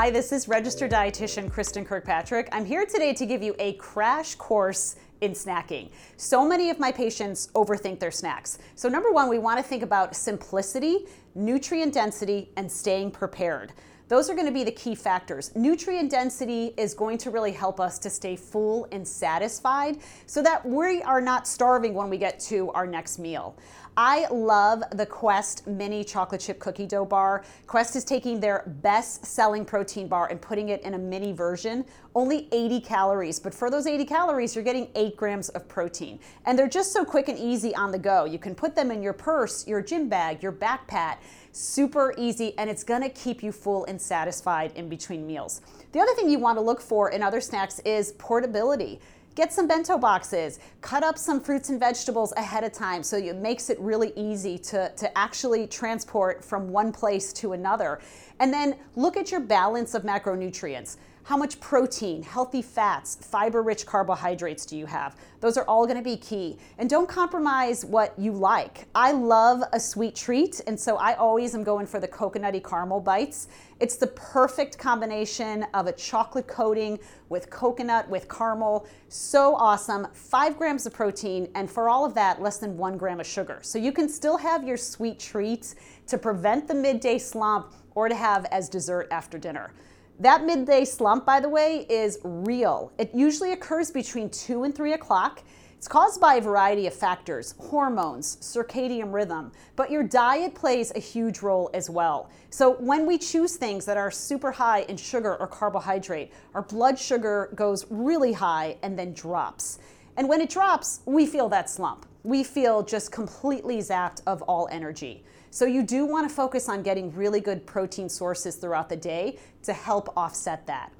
Hi, this is registered dietitian Kristin Kirkpatrick. I'm here today to give you a crash course in snacking. So many of my patients overthink their snacks. So, number one, we want to think about simplicity, nutrient density, and staying prepared. Those are going to be the key factors. Nutrient density is going to really help us to stay full and satisfied so that we are not starving when we get to our next meal. I love the Quest mini chocolate chip cookie dough bar. Quest is taking their best selling protein bar and putting it in a mini version, only 80 calories. But for those 80 calories, you're getting 8 grams of protein. And they're just so quick and easy on the go. You can put them in your purse, your gym bag, your backpack super easy, and it's gonna keep you full and satisfied in between meals. The other thing you wanna look for in other snacks is portability. Get some bento boxes, cut up some fruits and vegetables ahead of time so it makes it really easy to, to actually transport from one place to another. And then look at your balance of macronutrients. How much protein, healthy fats, fiber rich carbohydrates do you have? Those are all gonna be key. And don't compromise what you like. I love a sweet treat, and so I always am going for the coconutty caramel bites. It's the perfect combination of a chocolate coating with coconut, with caramel. So awesome. Five grams of protein, and for all of that, less than one gram of sugar. So you can still have your sweet treats to prevent the midday slump or to have as dessert after dinner. That midday slump, by the way, is real. It usually occurs between 2 and 3 o'clock. It's caused by a variety of factors hormones, circadian rhythm, but your diet plays a huge role as well. So, when we choose things that are super high in sugar or carbohydrate, our blood sugar goes really high and then drops. And when it drops, we feel that slump. We feel just completely zapped of all energy. So you do want to focus on getting really good protein sources throughout the day to help offset that.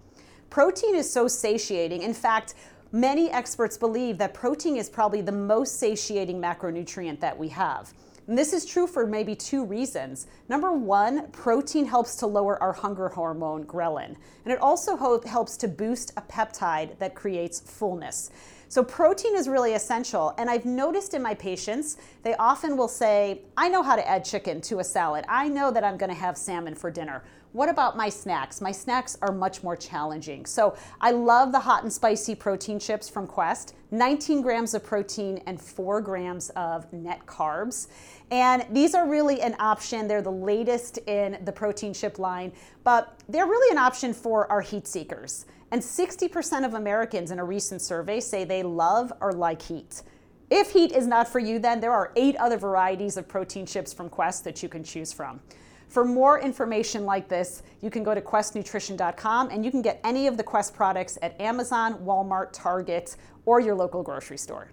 Protein is so satiating. In fact, many experts believe that protein is probably the most satiating macronutrient that we have. And this is true for maybe two reasons. Number one, protein helps to lower our hunger hormone, ghrelin, and it also helps to boost a peptide that creates fullness. So protein is really essential. And I've noticed in my patients, they often will say, I know how to add chicken to a salad. I know that I'm going to have salmon for dinner. What about my snacks? My snacks are much more challenging. So I love the hot and spicy protein chips from Quest 19 grams of protein and 4 grams of net carbs. And these are really an option. They're the latest in the protein chip line, but they're really an option for our heat seekers. And 60% of Americans in a recent survey say they love or like heat. If heat is not for you, then there are eight other varieties of protein chips from Quest that you can choose from. For more information like this, you can go to questnutrition.com and you can get any of the Quest products at Amazon, Walmart, Target, or your local grocery store.